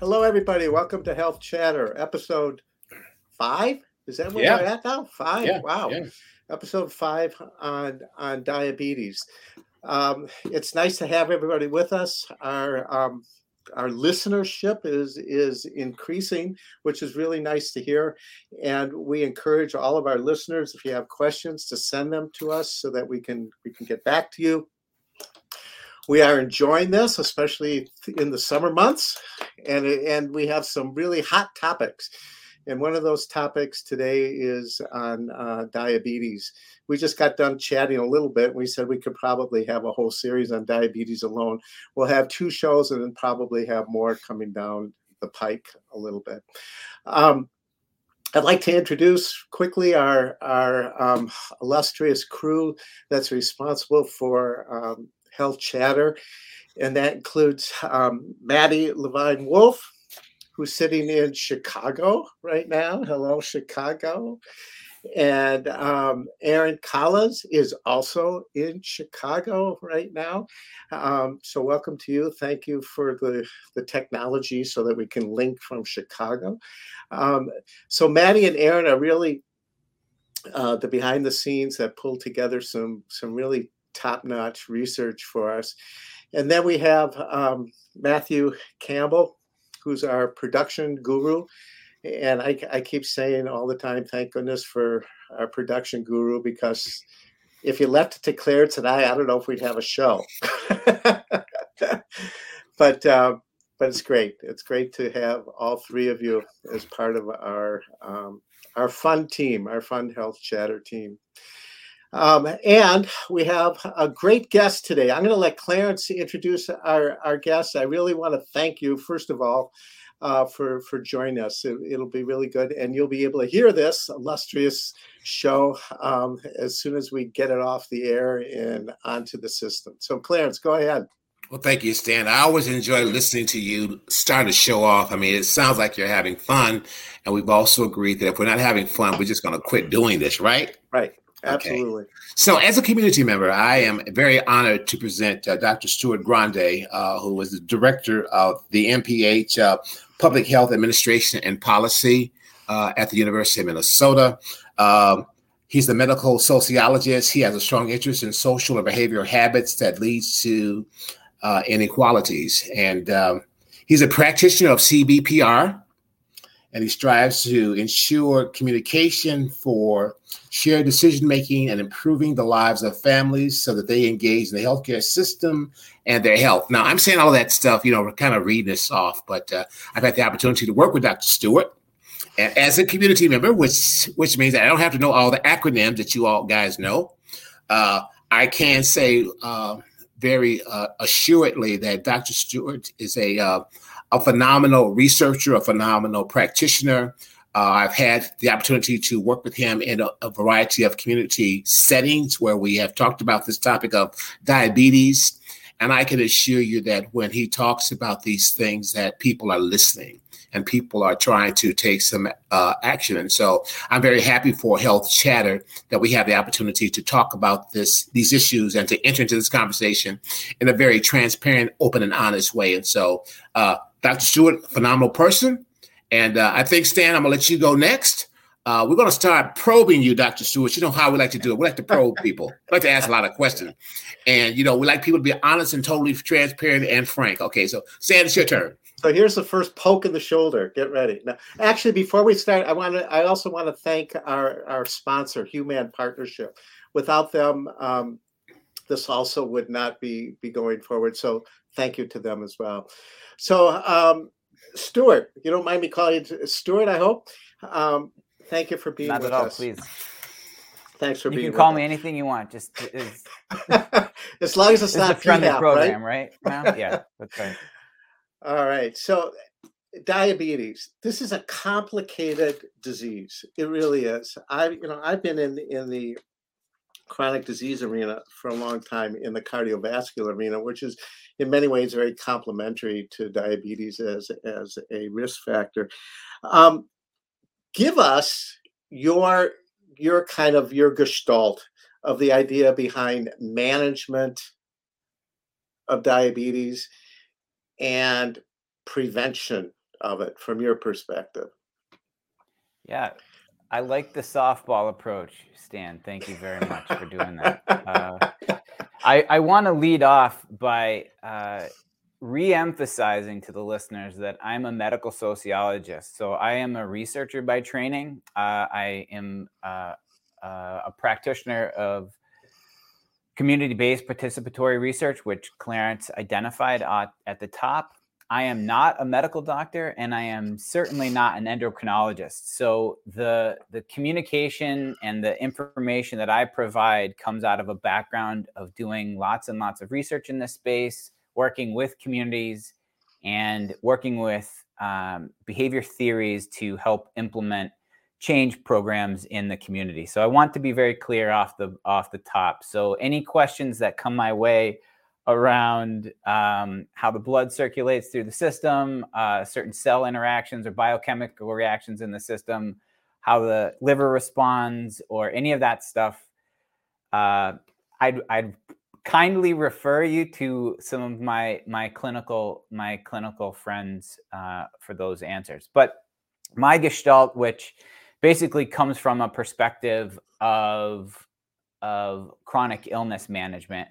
Hello, everybody. Welcome to Health Chatter, episode five. Is that where Yeah. we're at now? Five. Yeah, wow. yeah. Episode five on on diabetes. Um, it's nice to have everybody with us. Our um, our listenership is is increasing, which is really nice to hear. And we encourage all of our listeners, if you have questions, to send them to us so that we can we can get back to you. We are enjoying this, especially in the summer months, and and we have some really hot topics. And one of those topics today is on uh, diabetes. We just got done chatting a little bit. We said we could probably have a whole series on diabetes alone. We'll have two shows and then probably have more coming down the pike a little bit. Um, I'd like to introduce quickly our, our um, illustrious crew that's responsible for um, Health Chatter. And that includes um, Maddie Levine Wolf, who's sitting in Chicago right now. Hello, Chicago. And um, Erin Collins is also in Chicago right now. Um, so, welcome to you. Thank you for the, the technology so that we can link from Chicago. Um, so, Maddie and Aaron are really uh, the behind the scenes that pull together some, some really top notch research for us. And then we have um, Matthew Campbell, who's our production guru. And I, I keep saying all the time, thank goodness for our production guru, because if you left it to Claire I, I don't know if we'd have a show. but uh, but it's great. It's great to have all three of you as part of our um, our fun team, our fun health chatter team. Um, and we have a great guest today. I'm going to let Clarence introduce our, our guest. I really want to thank you, first of all, uh, for, for joining us. It, will be really good. And you'll be able to hear this illustrious show um, as soon as we get it off the air and onto the system. So, Clarence, go ahead. Well, thank you, Stan. I always enjoy listening to you start to show off. I mean, it sounds like you're having fun. And we've also agreed that if we're not having fun, we're just going to quit doing this, right? Right. Absolutely. Okay. So, as a community member, I am very honored to present uh, Dr. Stuart Grande, uh, who is the director of the MPH uh, Public Health Administration and Policy uh, at the University of Minnesota. Um, he's the medical sociologist. He has a strong interest in social and behavioral habits that leads to uh, inequalities, and um, he's a practitioner of CBPR and he strives to ensure communication for shared decision making and improving the lives of families so that they engage in the healthcare system and their health. Now, I'm saying all that stuff, you know, we're kind of reading this off, but uh, I've had the opportunity to work with Dr. Stuart as a community member, which which means I don't have to know all the acronyms that you all guys know. Uh, I can say uh, very uh, assuredly that Dr. Stuart is a uh, a phenomenal researcher, a phenomenal practitioner. Uh, I've had the opportunity to work with him in a, a, variety of community settings where we have talked about this topic of diabetes. And I can assure you that when he talks about these things, that people are listening and people are trying to take some uh, action. And so I'm very happy for Health Chatter that we have the opportunity to talk about this, these issues and to enter into this conversation in a very transparent, open, and honest way. And so, uh, Dr. Stuart, phenomenal person. And uh, I think, Stan, I'm going to let you go next. Uh, we're going to start probing you, Dr. Stuart. You know how we like to do it. We like to probe people. We like to ask a lot of questions. And, you know, we like people to be honest and totally transparent and frank. Okay, so, Stan, it's your turn. So here's the first poke in the shoulder. Get ready. Now, actually, before we start, I want to. I also want to thank our our sponsor, Hue-MAN Partnership. Without them, um, this also would not be be going forward. So thank you to them as well. So um, Stuart, you don't mind me calling you Stuart? I hope. Um, thank you for being not with at all. us. Please. Thanks for you being. You can call us. me anything you want. Just it's, as long as it's not a friendly PHAP, program, right? right? Now? Yeah, that's right. All right. So diabetes. This is a complicated disease. It really is. I, you know, I've been in in the chronic disease arena for a long time in the cardiovascular arena, which is in many ways very complementary to diabetes as as a risk factor. Um, give us your your kind of your gestalt of the idea behind management of diabetes and prevention of it from your perspective. Yeah, I like the softball approach, Stan. Thank you very much for doing that. Uh, I, I want to lead off by uh, re-emphasizing to the listeners that I'm a medical sociologist. So I am a researcher by training. Uh, I am uh, uh, a practitioner of community-based participatory research, which Clarence identified at the top. I am not a medical doctor, and I am certainly not an endocrinologist. So the the communication and the information that I provide comes out of a background of doing lots and lots of research in this space working with communities and working with um, behavior theories to help implement change programs in the community. So I want to be very clear off the off the top. So any questions that come my way around um, how the blood circulates through the system, uh, certain cell interactions or biochemical reactions in the system, how the liver responds, or any of that stuff, uh, I'd, I'd kindly refer you to some of my my clinical my clinical friends uh, for those answers. But my gestalt, which basically comes from a perspective of of chronic illness management,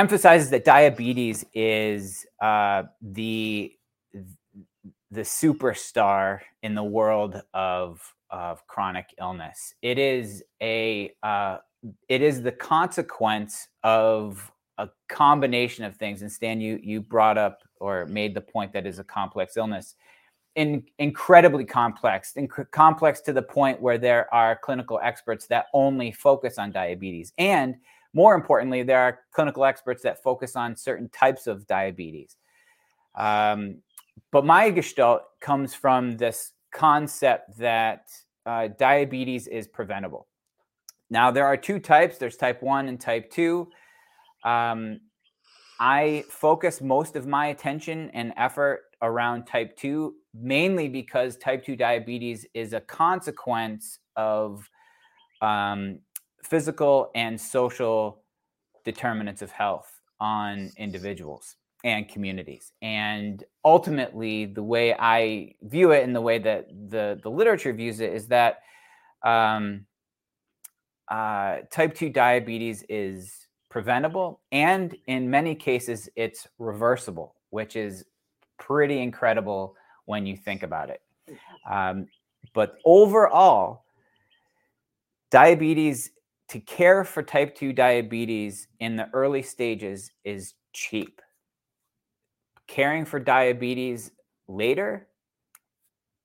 emphasizes that diabetes is uh, the the superstar in the world of of chronic illness. It is a uh, it is the consequence of a combination of things. And Stan, you you brought up or made the point that is a complex illness, in, incredibly complex, inc- complex to the point where there are clinical experts that only focus on diabetes, and more importantly, there are clinical experts that focus on certain types of diabetes. Um, but my gestalt comes from this concept that uh, diabetes is preventable. Now, there are two types there's type 1 and type 2. Um, I focus most of my attention and effort around type 2, mainly because type 2 diabetes is a consequence of um, physical and social determinants of health on individuals and communities. And ultimately, the way I view it and the way that the, the literature views it is that um, uh, type 2 diabetes is preventable and in many cases it's reversible which is pretty incredible when you think about it mm-hmm. um, but overall diabetes to care for type 2 diabetes in the early stages is cheap caring for diabetes later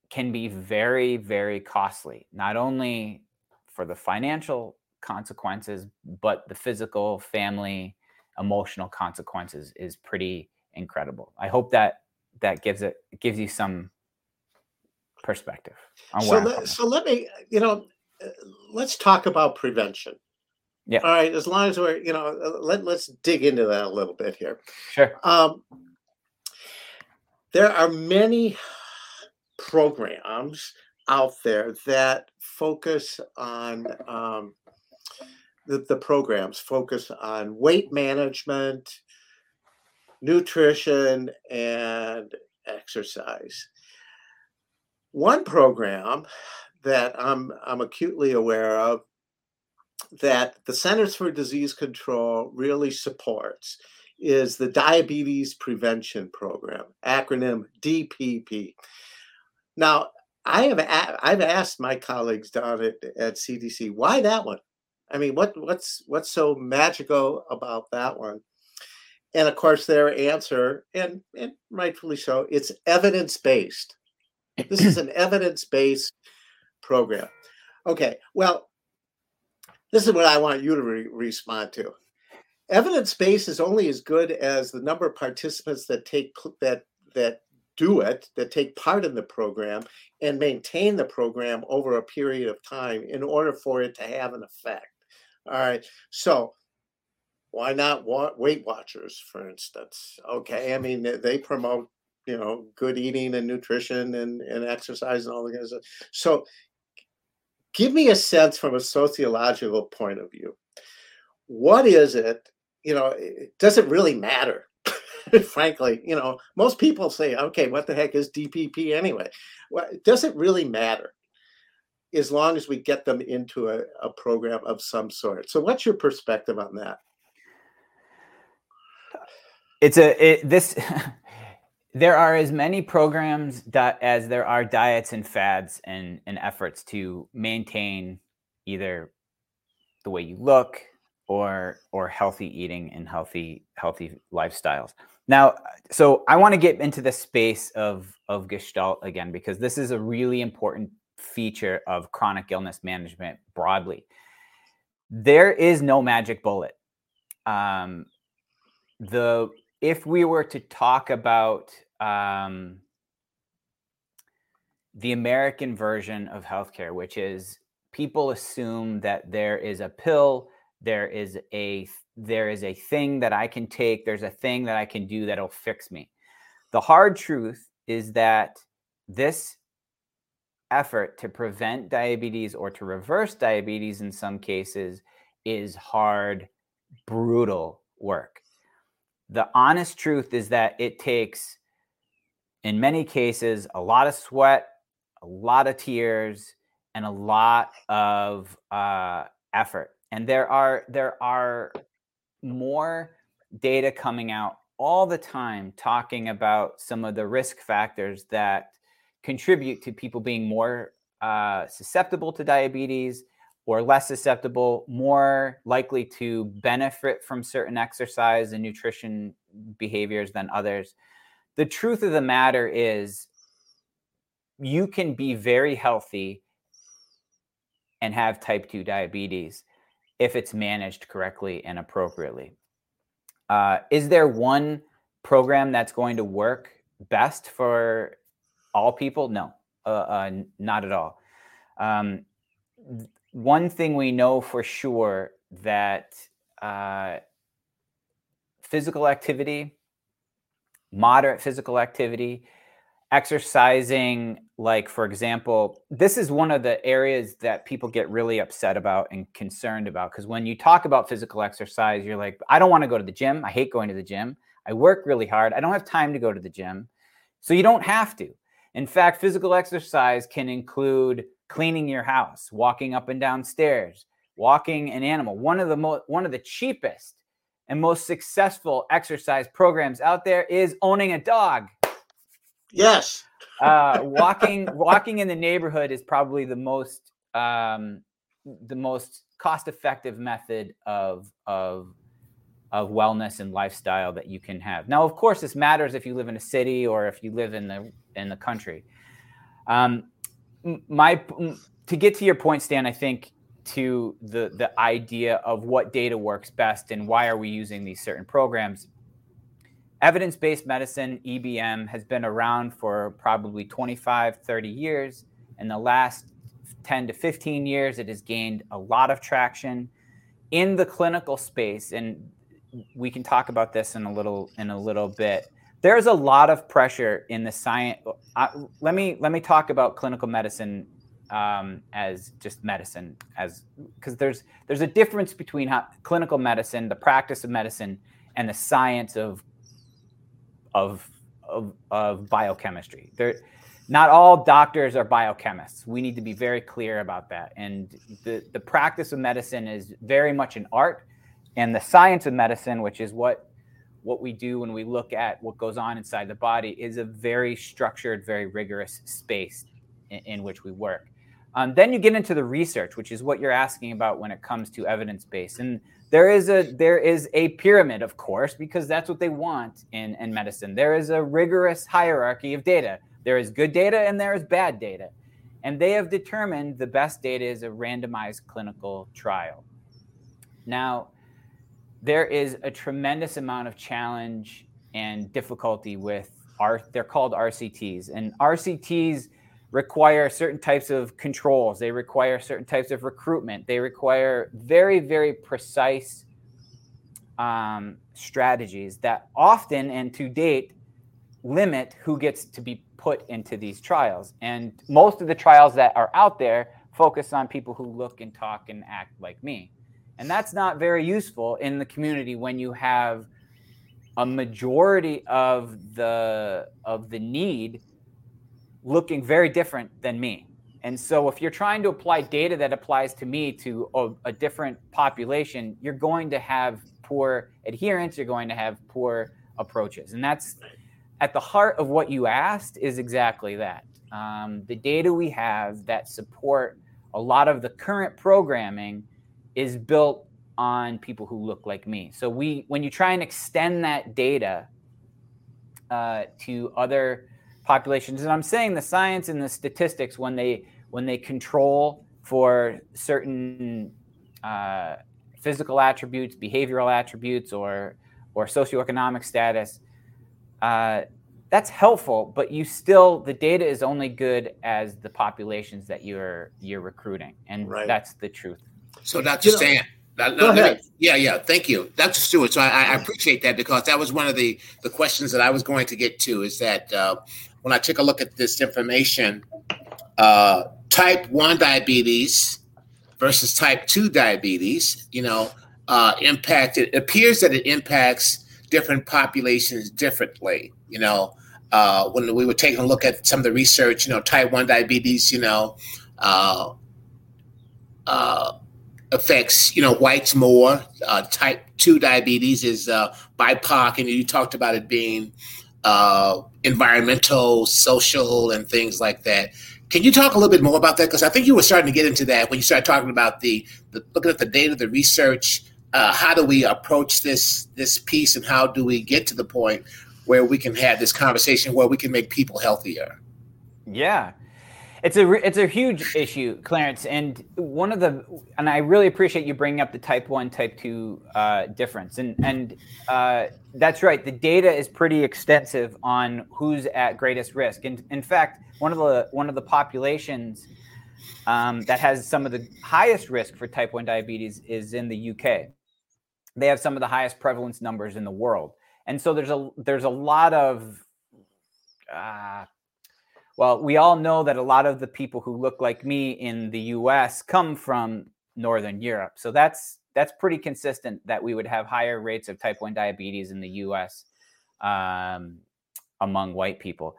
can be very very costly not only for the financial consequences, but the physical, family, emotional consequences is pretty incredible. I hope that that gives it gives you some perspective. so, let, so let me, you know, let's talk about prevention. Yeah. All right. As long as we're, you know, uh, let let's dig into that a little bit here. Sure. Um, there are many programs out there that focus on um, the, the programs focus on weight management, nutrition, and exercise. One program that I'm, I'm acutely aware of that the Centers for Disease Control really supports is the Diabetes Prevention Program, acronym DPP. Now, I have a- I've asked my colleagues down at, at CDC why that one. I mean, what what's what's so magical about that one? And of course, their answer, and and rightfully so, it's evidence based. This is an evidence based program. Okay, well, this is what I want you to re- respond to. Evidence base is only as good as the number of participants that take that that do it, that take part in the program and maintain the program over a period of time in order for it to have an effect. All right. So why not Weight Watchers, for instance? Okay. I mean, they promote, you know, good eating and nutrition and, and exercise and all the stuff. So give me a sense from a sociological point of view. What is it? You know, does it really matter? Frankly, you know, most people say, okay, what the heck is DPP anyway? Well, does it really matter? As long as we get them into a, a program of some sort. So, what's your perspective on that? It's a it, this there are as many programs that as there are diets and fads and, and efforts to maintain either the way you look or or healthy eating and healthy healthy lifestyles. Now so i want to get into the space of of gestalt again because this is a really important feature of chronic illness management broadly. There is no magic bullet. Um, the if we were to talk about um, the American version of healthcare, which is people assume that there is a pill, there is a there is a thing that I can take, there's a thing that I can do that'll fix me. The hard truth is that this effort to prevent diabetes or to reverse diabetes in some cases is hard, brutal work. The honest truth is that it takes in many cases, a lot of sweat, a lot of tears, and a lot of uh, effort. And there are there are more data coming out all the time talking about some of the risk factors that contribute to people being more uh, susceptible to diabetes or less susceptible, more likely to benefit from certain exercise and nutrition behaviors than others the truth of the matter is you can be very healthy and have type 2 diabetes if it's managed correctly and appropriately. Uh, is there one program that's going to work best for all people? No, uh, uh, not at all. Um, one thing we know for sure that uh, physical activity moderate physical activity, exercising like for example this is one of the areas that people get really upset about and concerned about because when you talk about physical exercise you're like i don't want to go to the gym. I hate going to the gym. I work really hard. I don't have time to go to the gym. So you don't have to. In fact physical exercise can include cleaning your house walking up and down stairs walking an animal. One of the most one of the cheapest and most successful exercise programs out there is owning a dog. Yes. uh, walking walking in the neighborhood is probably the most um, the most cost effective method of of of wellness and lifestyle that you can have. Now, of course, this matters if you live in a city or if you live in the in the country. Um, my to get to your point, Stan, I think to the the idea of what data works best and why are we using these certain programs. Evidence-based medicine ebm has been around for probably 25 30 years. In the last 10 to 15 years it has gained a lot of traction. In the clinical space and we can talk about this in a little in a little bit there's a lot of pressure in the science uh, let me let me talk about clinical medicine um, as just medicine as because there's there's a difference between how, clinical medicine the practice of medicine and the science of of of, of biochemistry. There not all doctors are biochemists. We need to be very clear about that. And the the practice of medicine is very much an art and the science of medicine which is what what we do when we look at what goes on inside the body is a very structured very rigorous space in, in which we work um, then you get into the research, which is what you're asking about when it comes to evidence based. And there is a there is a pyramid, of course, because that's what they want in, in medicine. There is a rigorous hierarchy of data. There is good data and there is bad data. And they have determined the best data is a randomized clinical trial. Now, there is a tremendous amount of challenge and difficulty with our they're called RCTs. And RCTs require certain types of controls. They require certain types of recruitment. They require very, very precise um, strategies that often and to date limit who gets to be put into these trials. And most of the trials that are out there focus on people who look and talk and act like me. And that's not very useful in the community when you have a majority of the of the need looking very different than me. And so if you're trying to apply data that applies to me to a, a different population, you're going to have poor adherence, you're going to have poor approaches. And that's at the heart of what you asked is exactly that. Um, the data we have that support a lot of the current programming is built on people who look like me. So we, when you try and extend that data uh, to other populations, and I'm saying the science and the statistics when they when they control for certain uh, physical attributes, behavioral attributes, or or socioeconomic status, uh, that's helpful. But you still the data is only good as the populations that you're you're recruiting, and right. that's the truth. So, Dr. You Stan, know, Go ahead. yeah, yeah. Thank you, Dr. Stuart. So I, I, appreciate that because that was one of the the questions that I was going to get to. Is that uh, when I took a look at this information, uh, type one diabetes versus type two diabetes, you know, uh, impact. It appears that it impacts different populations differently. You know, uh, when we were taking a look at some of the research, you know, type one diabetes, you know. Uh, uh, affects you know whites more. Uh, type two diabetes is uh, BIPOC, and you talked about it being uh, environmental, social, and things like that. Can you talk a little bit more about that? Because I think you were starting to get into that when you started talking about the, the looking at the data, the research. Uh, how do we approach this this piece, and how do we get to the point where we can have this conversation where we can make people healthier? Yeah, it's a it's a huge issue, Clarence, and one of the and I really appreciate you bringing up the type one, type two uh, difference, and and uh, that's right. The data is pretty extensive on who's at greatest risk, and in fact, one of the one of the populations um, that has some of the highest risk for type one diabetes is in the UK. They have some of the highest prevalence numbers in the world, and so there's a there's a lot of uh, well, we all know that a lot of the people who look like me in the US come from Northern Europe. So that's that's pretty consistent that we would have higher rates of type 1 diabetes in the US um, among white people.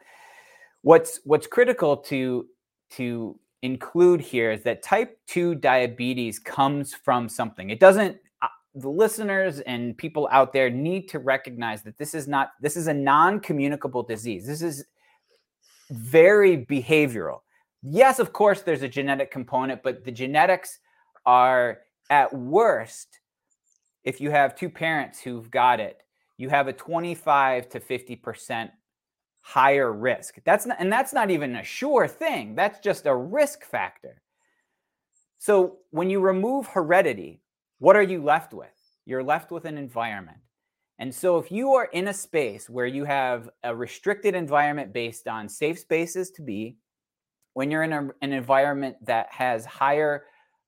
What's what's critical to to include here is that type 2 diabetes comes from something. It doesn't uh, the listeners and people out there need to recognize that this is not this is a non-communicable disease. This is very behavioral. Yes, of course, there's a genetic component, but the genetics are at worst, if you have two parents who've got it, you have a 25 to 50% higher risk. That's not, and that's not even a sure thing. That's just a risk factor. So when you remove heredity, what are you left with? You're left with an environment. And so, if you are in a space where you have a restricted environment based on safe spaces to be, when you're in a, an environment that has higher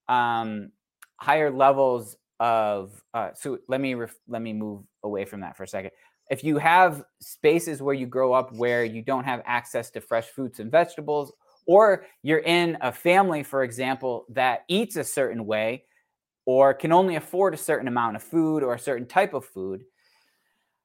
um, higher levels of uh, so let me ref, let me move away from that for a second. If you have spaces where you grow up where you don't have access to fresh fruits and vegetables, or you're in a family, for example, that eats a certain way, or can only afford a certain amount of food or a certain type of food,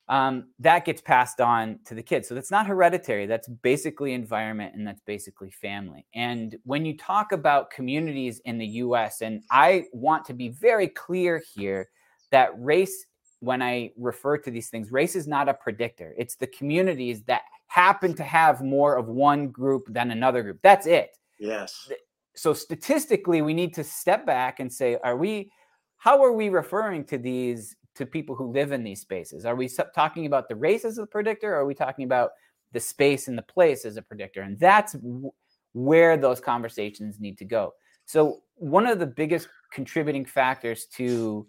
um, that gets passed on to the kids. So that's not hereditary. That's basically environment and that's basically family. And when you talk about communities in the US, and I want to be very clear here that race, when I refer to these things, race is not a predictor. It's the communities that happen to have more of one group than another group. That's it. Yes. So statistically, we need to step back and say, are we, how are we referring to these to people who live in these spaces? Are we talking about the race as a predictor, or are we talking about the space and the place as a predictor? And that's w- where those conversations need to go. So, one of the biggest contributing factors to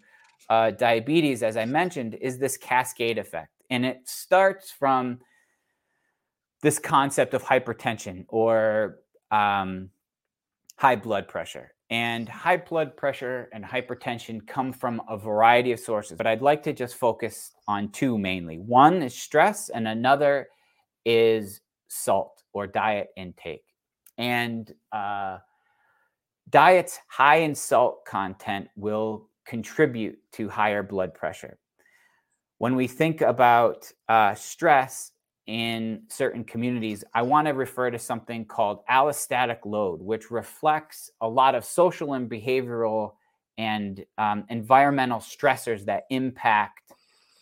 uh, diabetes, as I mentioned, is this cascade effect. And it starts from this concept of hypertension or um, high blood pressure. And high blood pressure and hypertension come from a variety of sources, but I'd like to just focus on two mainly. One is stress, and another is salt or diet intake. And uh, diets high in salt content will contribute to higher blood pressure. When we think about uh, stress in certain communities, I want to refer to something called allostatic load, which reflects a lot of social and behavioral and um, environmental stressors that impact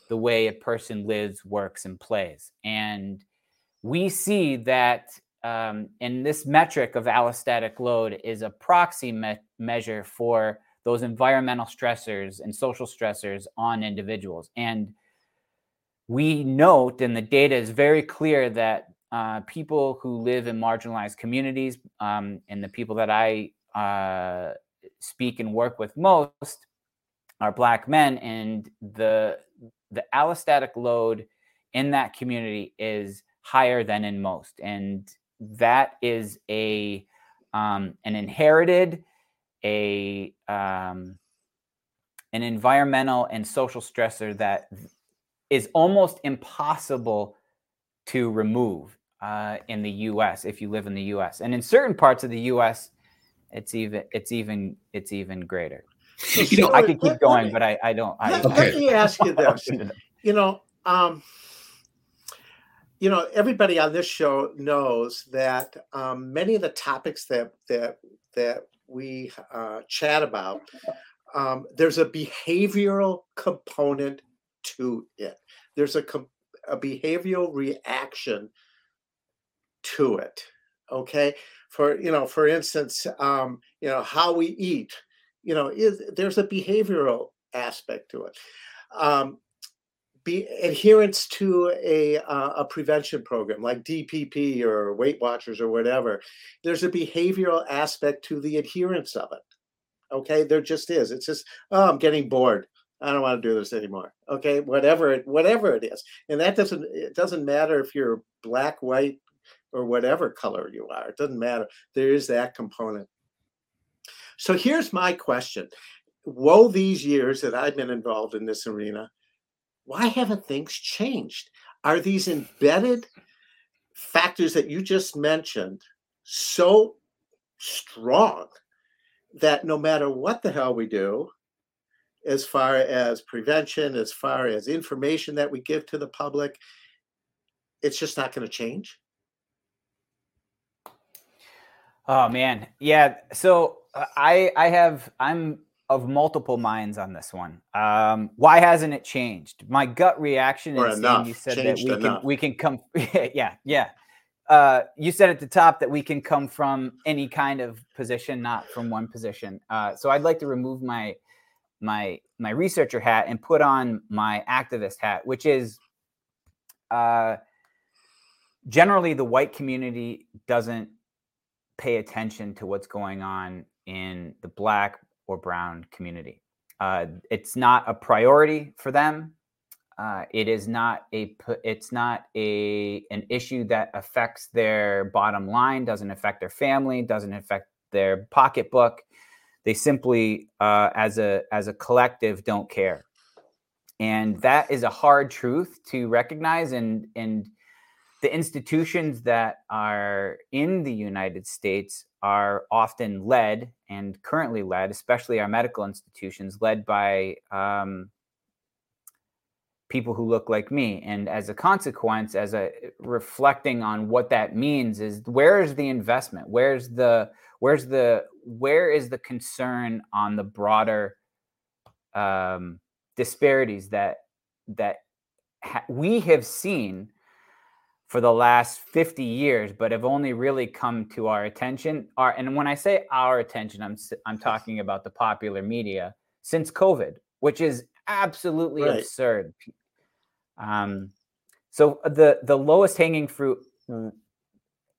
the way a person lives, works, and plays. And we see that um, and this metric of allostatic load is a proxy me- measure for those environmental stressors and social stressors on individuals. And we note, and the data is very clear, that uh, people who live in marginalized communities um, and the people that I uh, speak and work with most are Black men, and the the allostatic load in that community is higher than in most. And that is a um, an inherited a um, an environmental and social stressor that is almost impossible to remove uh, in the U.S. if you live in the U.S. and in certain parts of the U.S. it's even it's even it's even greater. You know, I could keep going, but I, I don't. I, okay. let me ask you this. you know, um, you know, everybody on this show knows that um, many of the topics that that that we uh, chat about, um, there's a behavioral component to it. There's a, a behavioral reaction to it. Okay, for you know, for instance, um, you know how we eat. You know, is there's a behavioral aspect to it. Um, be adherence to a uh, a prevention program like DPP or Weight Watchers or whatever. There's a behavioral aspect to the adherence of it. Okay, there just is. It's just oh, I'm getting bored. I don't want to do this anymore. Okay, whatever it whatever it is, and that doesn't it doesn't matter if you're black, white, or whatever color you are. It doesn't matter. There is that component. So here's my question. Woe these years that I've been involved in this arena why haven't things changed? Are these embedded factors that you just mentioned so strong that no matter what the hell we do, as far as prevention, as far as information that we give to the public, it's just not going to change? Oh man, yeah. So uh, I I have I'm of multiple minds on this one. Um, why hasn't it changed? My gut reaction is you said changed that we enough. can we can come yeah, yeah. Uh, you said at the top that we can come from any kind of position, not from one position. Uh, so I'd like to remove my my my researcher hat and put on my activist hat, which is uh, generally the white community doesn't pay attention to what's going on in the black or brown community. Uh, it's not a priority for them. Uh, it is not a it's not a an issue that affects their bottom line, doesn't affect their family, doesn't affect their pocketbook. They simply, uh, as a as a collective, don't care, and that is a hard truth to recognize. And and the institutions that are in the United States are often led and currently led, especially our medical institutions, led by um, people who look like me. And as a consequence, as a reflecting on what that means, is where is the investment? Where's the where's the where is the concern on the broader um, disparities that that ha- we have seen for the last 50 years but have only really come to our attention our and when i say our attention i'm i'm talking about the popular media since covid which is absolutely right. absurd um so uh, the the lowest hanging fruit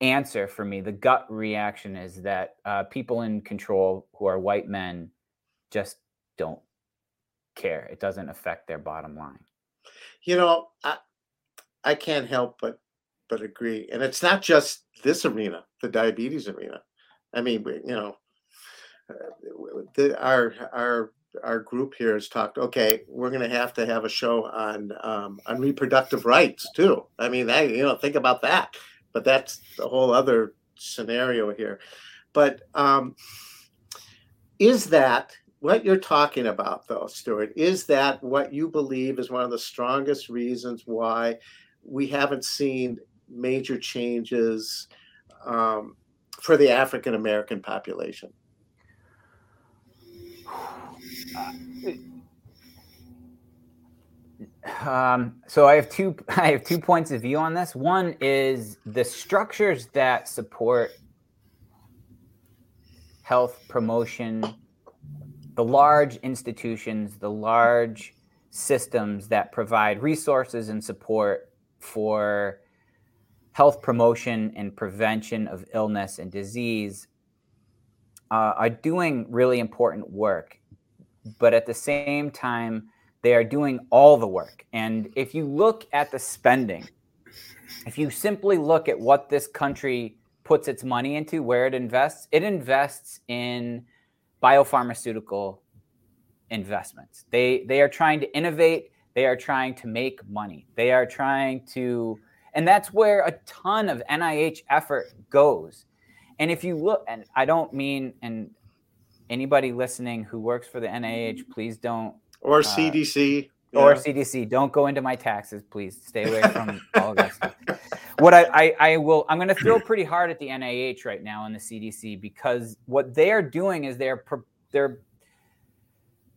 answer for me the gut reaction is that uh, people in control who are white men just don't care it doesn't affect their bottom line you know i i can't help but but agree. And it's not just this arena, the diabetes arena. I mean, you know, uh, the, our our our group here has talked. Okay, we're going to have to have a show on um, on reproductive rights too. I mean, I you know think about that, but that's a whole other scenario here. But um, is that what you're talking about, though, Stuart? Is that what you believe is one of the strongest reasons why we haven't seen major changes um, for the African American population? Um, so I have two I have two points of view on this. One is the structures that support health promotion, the large institutions, the large systems that provide resources and support for health promotion and prevention of illness and disease uh, are doing really important work. But at the same time, they are doing all the work. And if you look at the spending, if you simply look at what this country puts its money into, where it invests, it invests in biopharmaceutical investments. They they are trying to innovate, they are trying to make money. They are trying to and that's where a ton of NIH effort goes. And if you look and I don't mean and anybody listening who works for the NIH, please don't or CDC uh, or CDC. Don't go into my taxes, please. Stay away from all of that stuff. What I, I, I will, I'm going to throw pretty hard at the NIH right now and the CDC because what they're doing is they're they're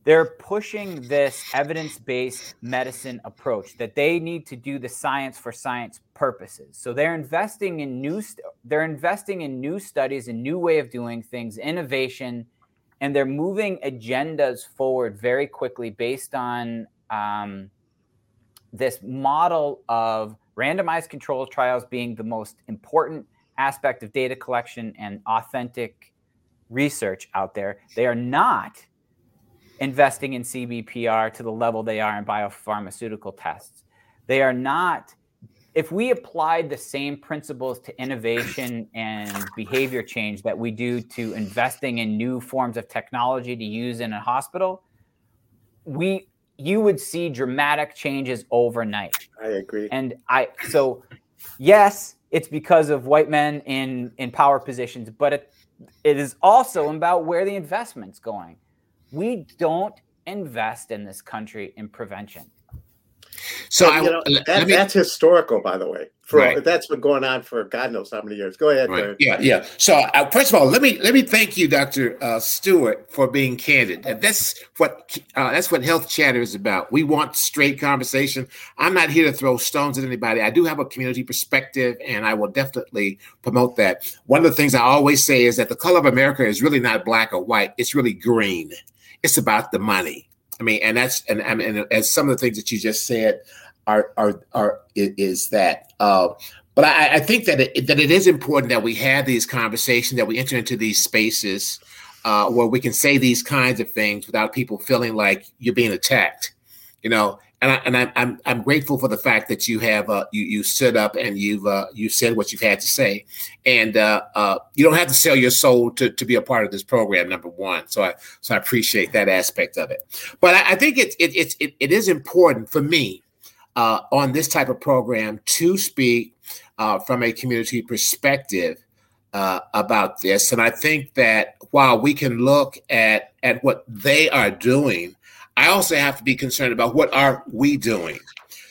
they're pushing this evidence-based medicine approach that they need to do the science for science purposes. So they're investing in new st- they're investing in new studies, a new way of doing things, innovation and they're moving agendas forward very quickly based on um, this model of randomized controlled trials being the most important aspect of data collection and authentic research out there. They are not investing in CBPR to the level they are in biopharmaceutical tests. They are not if we applied the same principles to innovation and behavior change that we do to investing in new forms of technology to use in a hospital, we you would see dramatic changes overnight. I agree. And I so yes, it's because of white men in in power positions, but it, it is also about where the investment's going. We don't invest in this country in prevention. So I, know, that, me, that's historical, by the way. For right. that's been going on for God knows how many years. Go ahead. Right. Yeah, yeah. So uh, first of all, let me let me thank you, Doctor uh, Stuart, for being candid. And that's what uh, that's what Health Chatter is about. We want straight conversation. I'm not here to throw stones at anybody. I do have a community perspective, and I will definitely promote that. One of the things I always say is that the color of America is really not black or white. It's really green. It's about the money I mean, and that's and and, and as some of the things that you just said are are are is that. Uh, but I, I think that it, that it is important that we have these conversations, that we enter into these spaces uh, where we can say these kinds of things without people feeling like you're being attacked. You know, and I, and I, I'm I'm grateful for the fact that you have uh, you you stood up and you've uh, you said what you've had to say, and uh, uh, you don't have to sell your soul to, to be a part of this program. Number one, so I so I appreciate that aspect of it. But I, I think it it, it it is important for me uh, on this type of program to speak uh, from a community perspective uh, about this, and I think that while we can look at at what they are doing I also have to be concerned about what are we doing.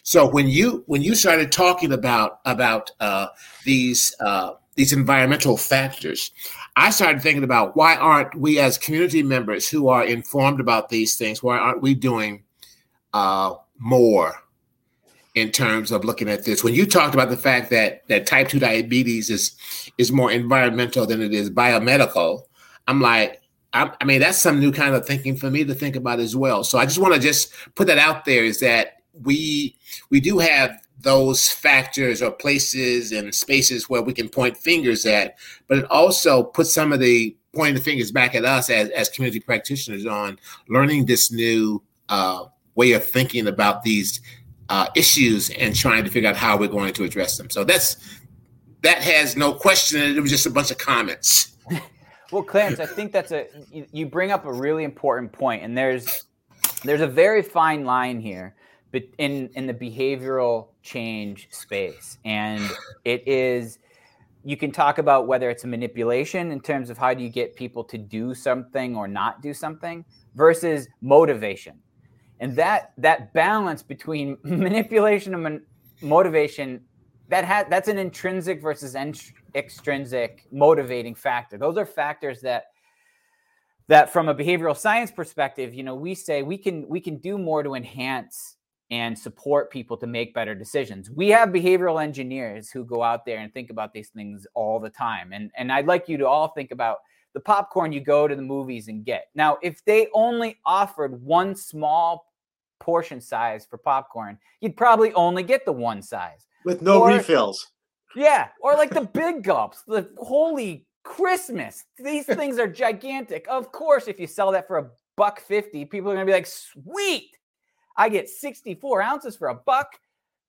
So when you when you started talking about about uh, these uh, these environmental factors, I started thinking about why aren't we as community members who are informed about these things, why aren't we doing uh, more in terms of looking at this? When you talked about the fact that that type two diabetes is is more environmental than it is biomedical, I'm like, I, I mean, that's some new kind of thinking for me to think about as well. So I just want to just put that out there is that we we do have those factors or places and spaces where we can point fingers at, but it also puts some of the pointing the fingers back at us as, as community practitioners on learning this new uh, way of thinking about these uh, issues and trying to figure out how we're going to address them. So that's that has no question. It was just a bunch of comments. Well, Clarence, I think that's a you bring up a really important point, and there's there's a very fine line here, but in in the behavioral change space, and it is you can talk about whether it's a manipulation in terms of how do you get people to do something or not do something versus motivation. And that that balance between manipulation and motivation that has that's an intrinsic versus extrinsic motivating factor those are factors that that from a behavioral science perspective you know we say we can we can do more to enhance and support people to make better decisions we have behavioral engineers who go out there and think about these things all the time and and i'd like you to all think about the popcorn you go to the movies and get. Now, if they only offered one small portion size for popcorn, you'd probably only get the one size with no or, refills. Yeah, or like the big gulps. The holy Christmas. These things are gigantic. Of course, if you sell that for a buck 50, people are going to be like, "Sweet. I get 64 ounces for a buck."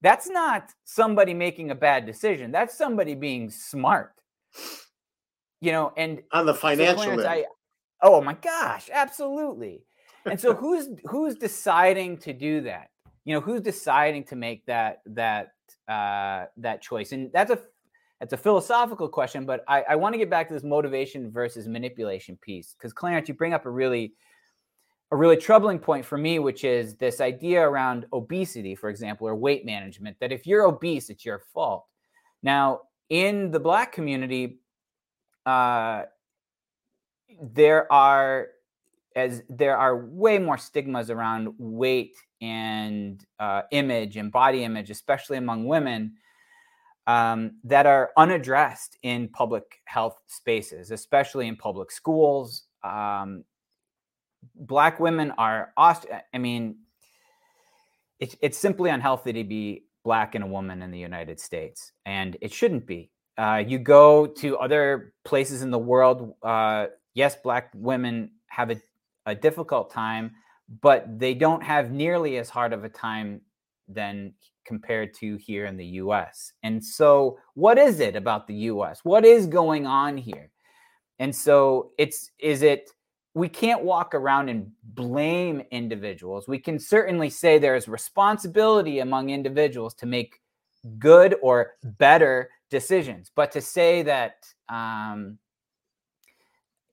That's not somebody making a bad decision. That's somebody being smart you know, and on the financial so Clarence, I, oh my gosh, absolutely. And so who's who's deciding to do that? You know, who's deciding to make that that uh, that choice? And that's a that's a philosophical question, but I, I want to get back to this motivation versus manipulation piece because Clarence, you bring up a really a really troubling point for me, which is this idea around obesity, for example, or weight management. That if you're obese, it's your fault. Now, in the Black community, uh, there are as there are way more stigmas around weight and uh, image and body image, especially among women, um, that are unaddressed in public health spaces, especially in public schools. Um, black women are, I mean, it's it's simply unhealthy to be black and a woman in the United States, and it shouldn't be. Uh, you go to other places in the world. Uh, yes, black women have a, a difficult time, but they don't have nearly as hard of a time than compared to here in the US. And so, what is it about the US? What is going on here? And so, it's is it we can't walk around and blame individuals. We can certainly say there is responsibility among individuals to make good or better decisions. But to say that um,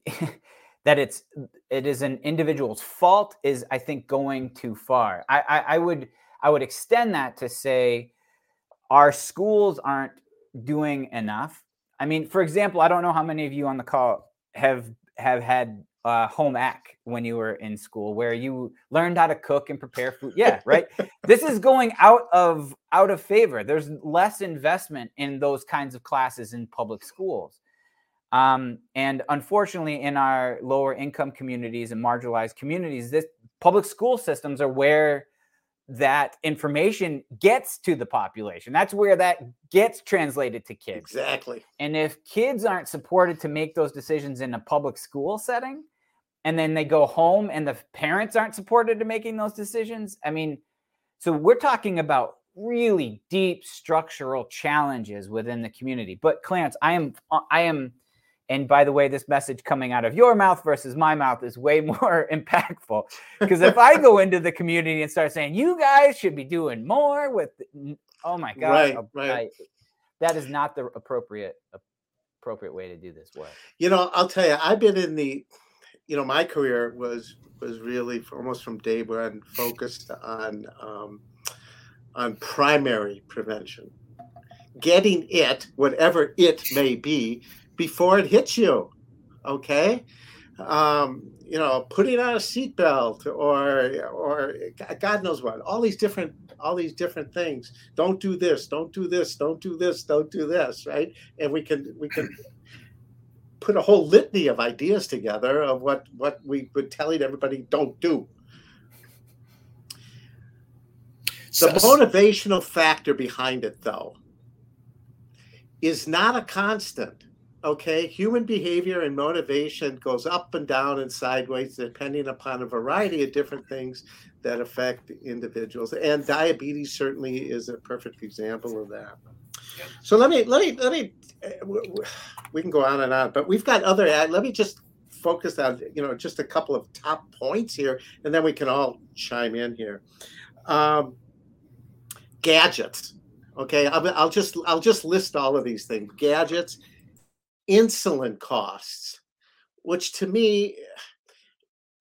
that it's it is an individual's fault is, I think, going too far. I, I, I would I would extend that to say our schools aren't doing enough. I mean, for example, I don't know how many of you on the call have have had uh, home ec when you were in school where you learned how to cook and prepare food yeah right this is going out of out of favor there's less investment in those kinds of classes in public schools um, and unfortunately in our lower income communities and marginalized communities this public school systems are where that information gets to the population. That's where that gets translated to kids. Exactly. And if kids aren't supported to make those decisions in a public school setting, and then they go home and the parents aren't supported to making those decisions. I mean, so we're talking about really deep structural challenges within the community. But Clarence, I am I am and by the way, this message coming out of your mouth versus my mouth is way more impactful. Because if I go into the community and start saying, you guys should be doing more with, oh my God, right, right. I, that is not the appropriate appropriate way to do this work. You know, I'll tell you, I've been in the you know, my career was was really almost from day one focused on um, on primary prevention, getting it, whatever it may be, before it hits you. Okay, um, you know, putting on a seatbelt or or God knows what, all these different all these different things. Don't do this. Don't do this. Don't do this. Don't do this. Right? And we can we can put a whole litany of ideas together of what what we've been telling everybody don't do. The motivational factor behind it, though, is not a constant. Okay, human behavior and motivation goes up and down and sideways depending upon a variety of different things that affect individuals. And diabetes certainly is a perfect example of that. So let me let me let me we can go on and on, but we've got other. Let me just focus on you know just a couple of top points here, and then we can all chime in here. Um, gadgets. Okay, I'll, I'll just I'll just list all of these things: gadgets, insulin costs, which to me,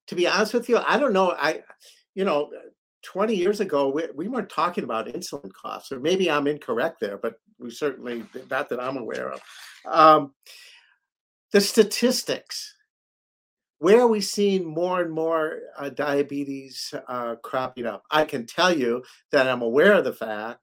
to be honest with you, I don't know. I, you know, 20 years ago, we, we weren't talking about insulin costs, or maybe I'm incorrect there, but we certainly, not that I'm aware of. Um, the statistics where are we seeing more and more uh, diabetes uh, cropping up? I can tell you that I'm aware of the fact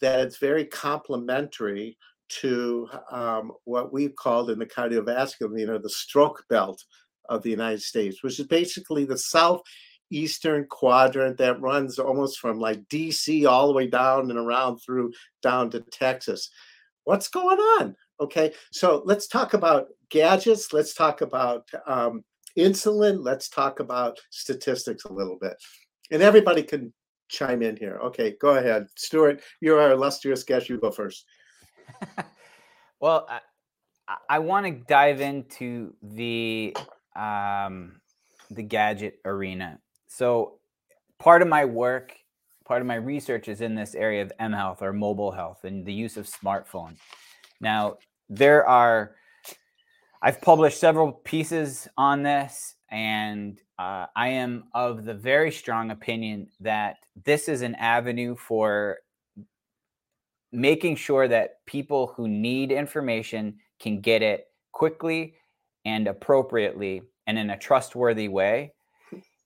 that it's very complementary to um, what we've called in the cardiovascular, know, the stroke belt of the United States, which is basically the southeastern quadrant that runs almost from like DC all the way down and around through down to Texas. What's going on? Okay, so let's talk about gadgets. Let's talk about um, insulin, let's talk about statistics a little bit. And everybody can chime in here. Okay, go ahead. Stuart, you're our illustrious guest. You go first. well, I, I want to dive into the um, the gadget arena. So, part of my work, part of my research is in this area of M health or mobile health and the use of smartphones. Now, there are I've published several pieces on this, and uh, I am of the very strong opinion that this is an avenue for making sure that people who need information can get it quickly and appropriately and in a trustworthy way.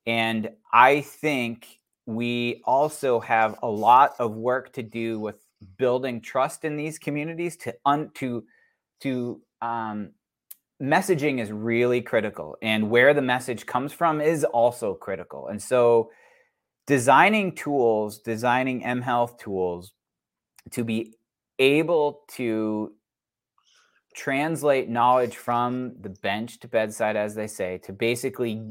And I think we also have a lot of work to do with building trust in these communities to un- to to um, messaging is really critical and where the message comes from is also critical and so designing tools designing m health tools to be able to translate knowledge from the bench to bedside as they say to basically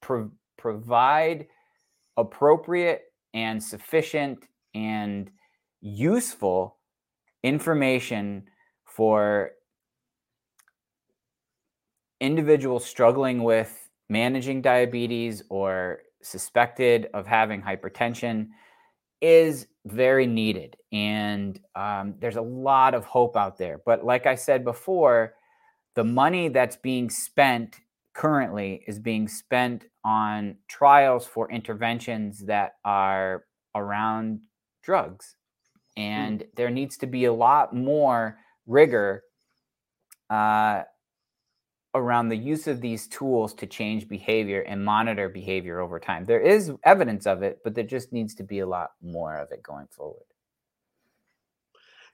pro- provide appropriate and sufficient and useful information for individuals struggling with managing diabetes or suspected of having hypertension is very needed. And um, there's a lot of hope out there. But like I said before, the money that's being spent currently is being spent on trials for interventions that are around drugs. Hmm. And mm. there needs to be a lot more rigor uh, around the use of these tools to change behavior and monitor behavior over time. There is evidence of it, but there just needs to be a lot more of it going forward.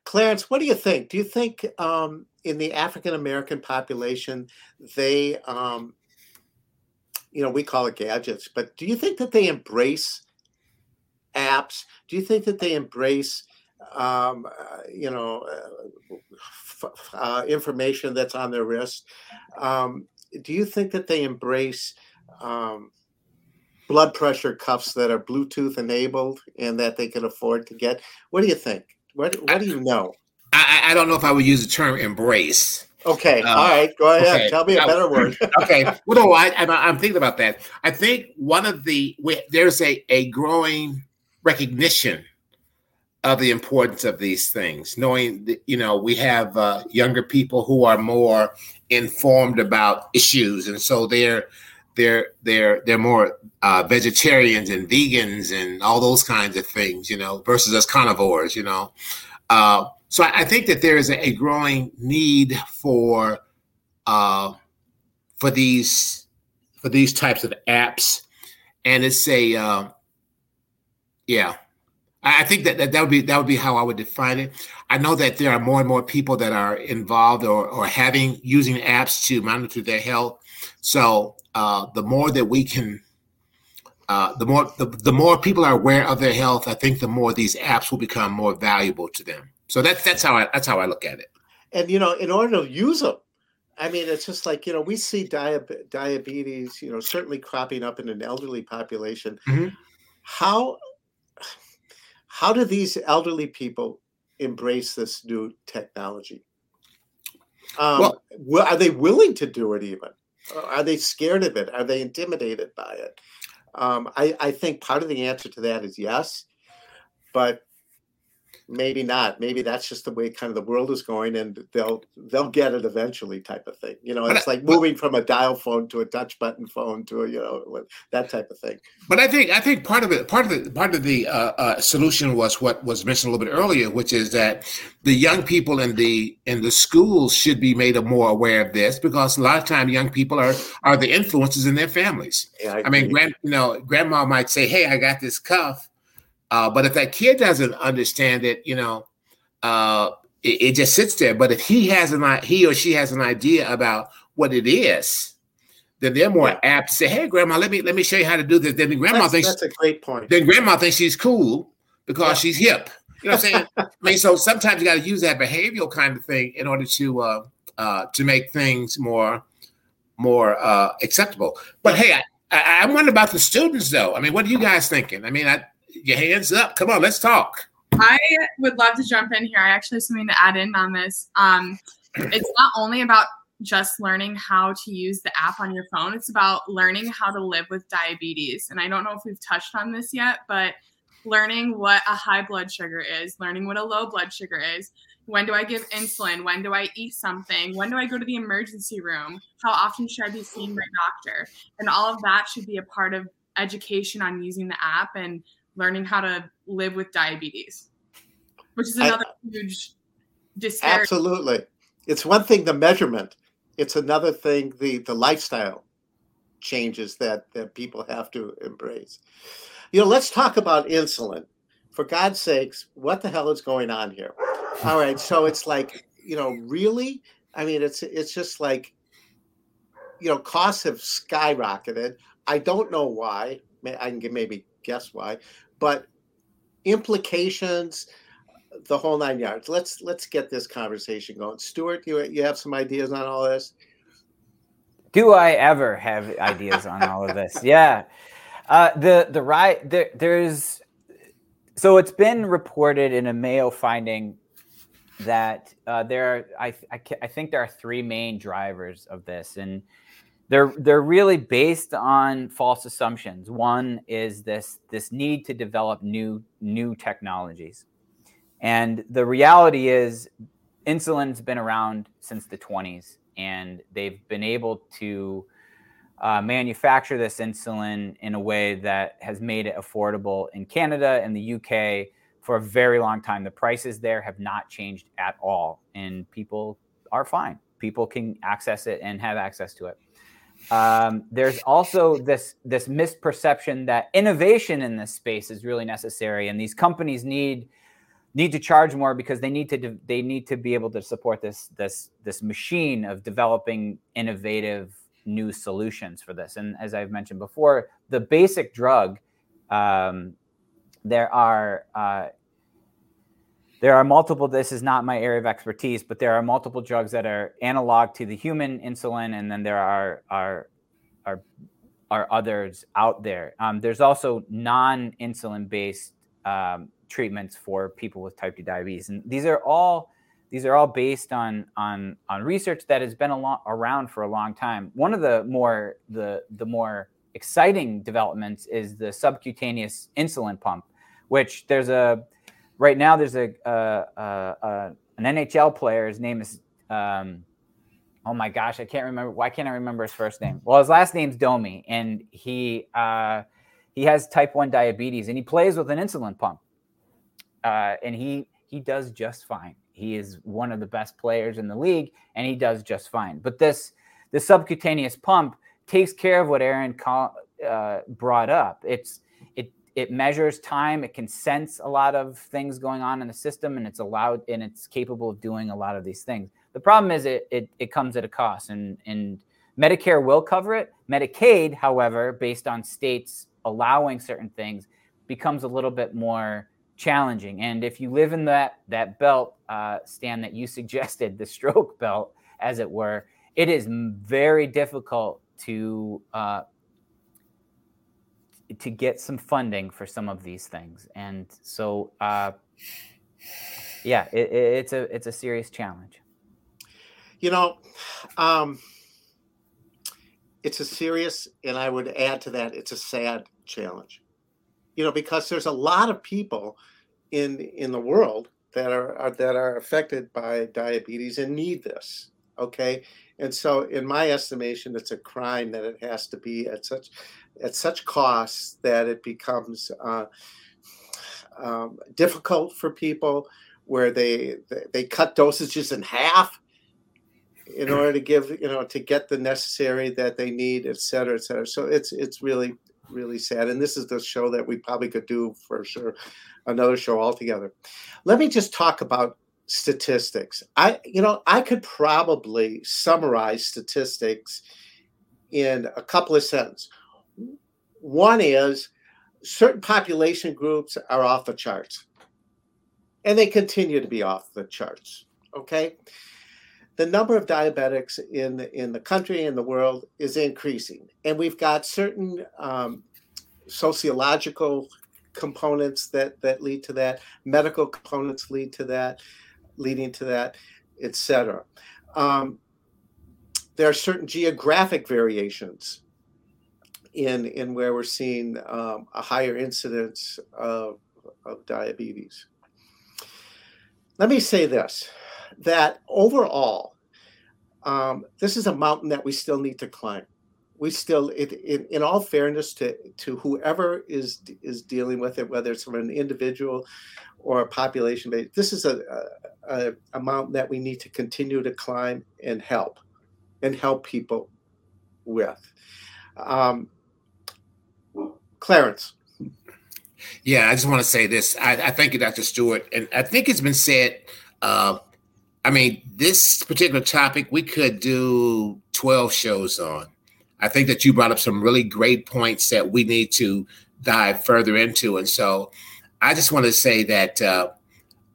Clarence, what do you think? Do you think um, in the African American population, they, um, you know, we call it gadgets, but do you think that they embrace apps? Do you think that they embrace, um, uh, you know, uh, uh, information that's on their wrist. Um, do you think that they embrace um, blood pressure cuffs that are Bluetooth enabled and that they can afford to get? What do you think? What, what do you know? I, I don't know if I would use the term embrace. Okay, uh, all right, go ahead. Okay. Tell me a better word. okay, well, no, I, am thinking about that. I think one of the there's a a growing recognition of the importance of these things, knowing that, you know, we have uh, younger people who are more informed about issues. And so they're, they're, they're, they're more uh, vegetarians and vegans and all those kinds of things, you know, versus us carnivores, you know. Uh, so I, I, think that there is a, a growing need for, uh, for these, for these types of apps. And it's a, uh, yeah, I think that, that that would be that would be how I would define it. I know that there are more and more people that are involved or, or having using apps to monitor their health. So uh, the more that we can, uh, the more the, the more people are aware of their health, I think the more these apps will become more valuable to them. So that's that's how I that's how I look at it. And you know, in order to use them, I mean, it's just like you know, we see diab- diabetes, you know, certainly cropping up in an elderly population. Mm-hmm. How how do these elderly people embrace this new technology? Um, well, are they willing to do it even? Are they scared of it? Are they intimidated by it? Um, I, I think part of the answer to that is yes, but maybe not. Maybe that's just the way kind of the world is going, and they'll they'll get it eventually, type of thing. You know, it's like moving from a dial phone to a touch button phone to a you know that type of thing. But I think I think part of it, part of the part of the uh, uh, solution was what was mentioned a little bit earlier, which is that the young people in the in the schools should be made more aware of this because a lot of time young people are are the influences in their families. Yeah, I, I mean, grand you know, grandma might say, "Hey, I got this cuff." Uh, but if that kid doesn't understand it, you know, uh, it, it, just sits there. But if he has an he or she has an idea about what it is, then they're more yeah. apt to say, "Hey, grandma, let me let me show you how to do this." Then grandma that's, thinks that's a great point. Then grandma thinks she's cool because yeah. she's hip. You know what I'm saying? I mean, so sometimes you got to use that behavioral kind of thing in order to uh, uh, to make things more more uh, acceptable. But hey, I, I, I wonder about the students though. I mean, what are you guys thinking? I mean, I your hands up. Come on, let's talk. I would love to jump in here. I actually have something to add in on this. Um, it's not only about just learning how to use the app on your phone, it's about learning how to live with diabetes. And I don't know if we've touched on this yet, but learning what a high blood sugar is, learning what a low blood sugar is. When do I give insulin? When do I eat something? When do I go to the emergency room? How often should I be seeing my doctor? And all of that should be a part of education on using the app and learning how to live with diabetes, which is another I, huge disparity. Absolutely. It's one thing the measurement, it's another thing the the lifestyle changes that that people have to embrace. You know, let's talk about insulin. For God's sakes, what the hell is going on here? All right, so it's like, you know, really? I mean, it's it's just like you know, costs have skyrocketed. I don't know why. I can maybe guess why, but implications, the whole nine yards. Let's let's get this conversation going. Stuart, you you have some ideas on all this? Do I ever have ideas on all of this? Yeah. Uh, the the right there, there's so it's been reported in a Mayo finding that uh, there are I, I, I think there are three main drivers of this and they're they're really based on false assumptions. One is this this need to develop new new technologies, and the reality is, insulin's been around since the 20s, and they've been able to uh, manufacture this insulin in a way that has made it affordable in Canada and the UK for a very long time. The prices there have not changed at all, and people are fine. People can access it and have access to it. Um, there's also this this misperception that innovation in this space is really necessary, and these companies need need to charge more because they need to de- they need to be able to support this this this machine of developing innovative new solutions for this. And as I've mentioned before, the basic drug um, there are uh, there are multiple this is not my area of expertise but there are multiple drugs that are analog to the human insulin and then there are are are, are others out there. Um, there's also non-insulin based um, treatments for people with type 2 diabetes. And these are all these are all based on on on research that has been around for a long time. One of the more the the more exciting developments is the subcutaneous insulin pump which there's a right now there's a, an NHL player. His name is um, oh my gosh, I can't remember. Why can't I remember his first name? Well, his last name's Domi, and he uh, he has type one diabetes, and he plays with an insulin pump, uh, and he he does just fine. He is one of the best players in the league, and he does just fine. But this the subcutaneous pump takes care of what Erin uh, brought up. It's it measures time it can sense a lot of things going on in the system and it's allowed and it's capable of doing a lot of these things. The problem is it it, it comes at a cost and and medicare will cover it. Medicaid however based on states allowing certain things becomes a little bit more challenging. And if you live in that that belt uh, stan that you suggested the stroke belt as it were it is very difficult to uh, to get some funding for some of these things. And so, uh, yeah, it, it's a it's a serious challenge. You know, um, it's a serious, and I would add to that, it's a sad challenge. You know, because there's a lot of people in in the world that are, are that are affected by diabetes and need this. Okay, and so in my estimation, it's a crime that it has to be at such at such costs that it becomes uh, um, difficult for people where they they cut dosages in half in order to give you know to get the necessary that they need et cetera et cetera. So it's it's really really sad. And this is the show that we probably could do for sure another show altogether. Let me just talk about statistics. I you know i could probably summarize statistics in a couple of sentences one is certain population groups are off the charts. And they continue to be off the charts okay? The number of diabetics in the, in the country and the world is increasing, and we've got certain um, sociological components that that lead to that, medical components lead to that, leading to that, etc. Um, there are certain geographic variations in in where we're seeing um, a higher incidence of, of diabetes. Let me say this that overall, um, this is a mountain that we still need to climb. We still, it, in, all fairness to, to whoever is is dealing with it, whether it's from an individual or a population base, this is a, a, a mountain that we need to continue to climb and help, and help people with. Um, Clarence. Yeah, I just want to say this. I, I, thank you, Dr. Stuart, and I think it's been said uh, I mean, this particular topic we could do 12 shows on. I think that you brought up some really great points that we need to dive further into. And so I just want to say that uh,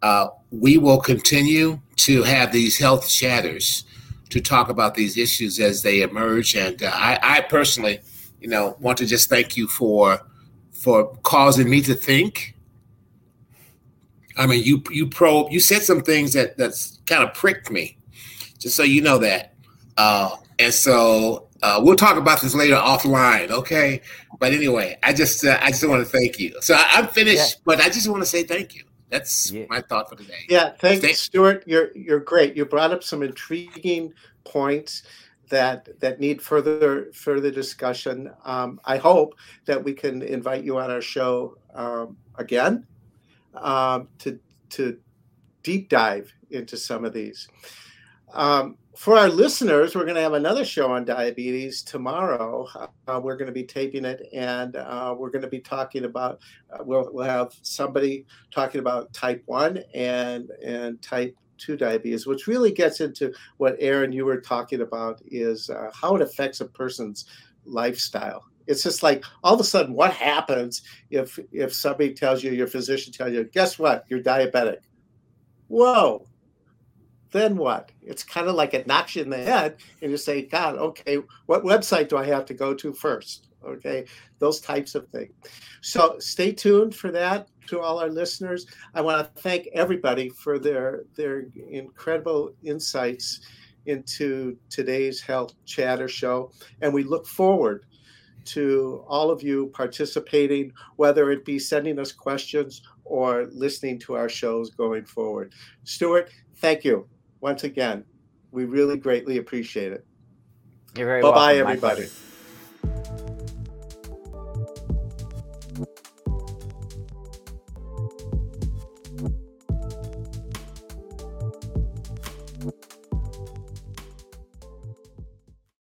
uh, we will continue to have these health chatters to talk about these issues as they emerge. And uh, I, I personally, you know, want to just thank you for for causing me to think I mean, you you probe. You said some things that that's kind of pricked me, just so you know that. Uh, and so uh, we'll talk about this later offline, okay? But anyway, I just uh, I just want to thank you. So I, am finished, yeah. but I just want to say thank you. That's yeah. my thought for today. Yeah, thanks, Stay- Stuart. You're you're great. You brought up some intriguing points that that need further further discussion. Um, I hope that we can invite you on our show um, again um, to to deep dive into some of these. Um, for our listeners, we're going to have another show on diabetes tomorrow. Uh, we're going to be taping it, and uh, we're going to be talking about. Uh, we'll, we'll have somebody talking about type one and and type two diabetes, which really gets into what Erin you were talking about is uh, how it affects a person's lifestyle. It's just like all of a sudden what happens if if somebody tells you your physician tells you guess what? You're diabetic. Whoa. Then what? It's kind of like it knocks you in the head and you say god okay what website do i have to go to first okay those types of things so stay tuned for that to all our listeners i want to thank everybody for their their incredible insights into today's health chatter show and we look forward to all of you participating, whether it be sending us questions or listening to our shows going forward. Stuart, thank you once again. We really greatly appreciate it. You're very Bye bye, everybody.